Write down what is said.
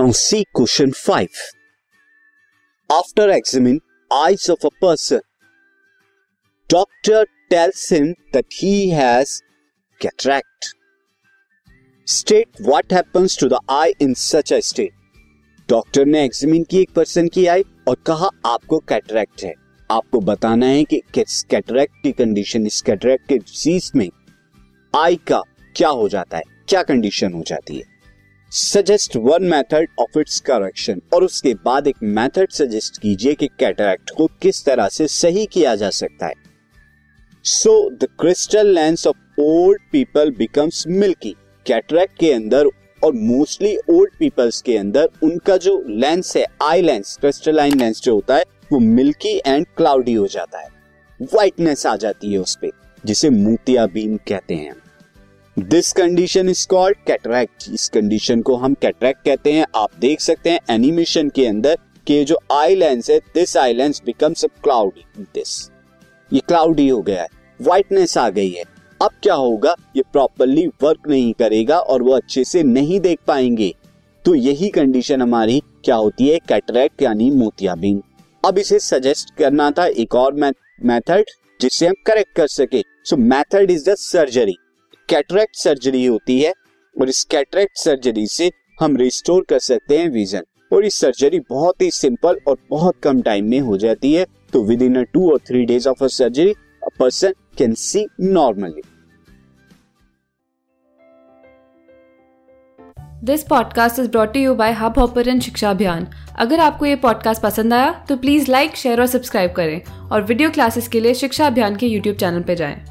Now see question 5. After examining eyes of a person, doctor tells him that he has cataract. State what happens to the eye in such a state. Doctor ने examine की एक person की आई और कहा आपको cataract है आपको बताना है कि कैटरैक्ट की कंडीशन इस कैटरैक्ट के डिज़ीज़ में आई का क्या हो जाता है क्या कंडीशन हो जाती है suggest one method of its correction और उसके बाद एक मेथड सजेस्ट कीजिए कि कैटरैक्ट को किस तरह से सही किया जा सकता है। So the crystal lens of old people becomes milky cataract के अंदर और मोस्टली ओल्ड पीपल्स के अंदर उनका जो लेंस है आई लेंस क्रिस्टलाइन लेंस जो होता है, वो मिल्की एंड क्लाउडी हो जाता है। व्हाइटनेस आ जाती है उस पर जिसे मोतियाबीन कहते हैं। This condition is called cataract इस कंडीशन को हम कैटरैक्ट कहते हैं। आप देख सकते हैं एनिमेशन के अंदर कि जो आई लेंस है this eye lens becomes cloudy this ये क्लाउडी हो गया है। व्हाइटनेस आ गई है। अब क्या होगा? ये प्रॉपरली वर्क नहीं करेगा और वो अच्छे से नहीं देख पाएँगे। तो यही कंडीशन हमारी क्या होती है? कैटरैक्ट यानी मोतियाबिंद अब इसे सजेस्ट करना था एक और मेथड जिससे हम करेक्ट कर सके। So method is the surgery cataract surgery होती है और इस कैटरेक्ट सर्जरी से हम रिस्टोर कर सकते हैं विजन और इस सर्जरी बहुत ही सिंपल और बहुत कम टाइम में हो जाती है। तो विद इन टू और three days of a surgery a person can see normally this podcast is brought you by Hubhopper शिक्षा अभियान अगर आपको ये पॉडकास्ट पसंद आया तो प्लीज़ लाइक शेयर और सब्सक्राइब करें। और वीडियो क्लासेस के लिए शिक्षा अभियान के यूट्यूब चैनल पर जाएँ।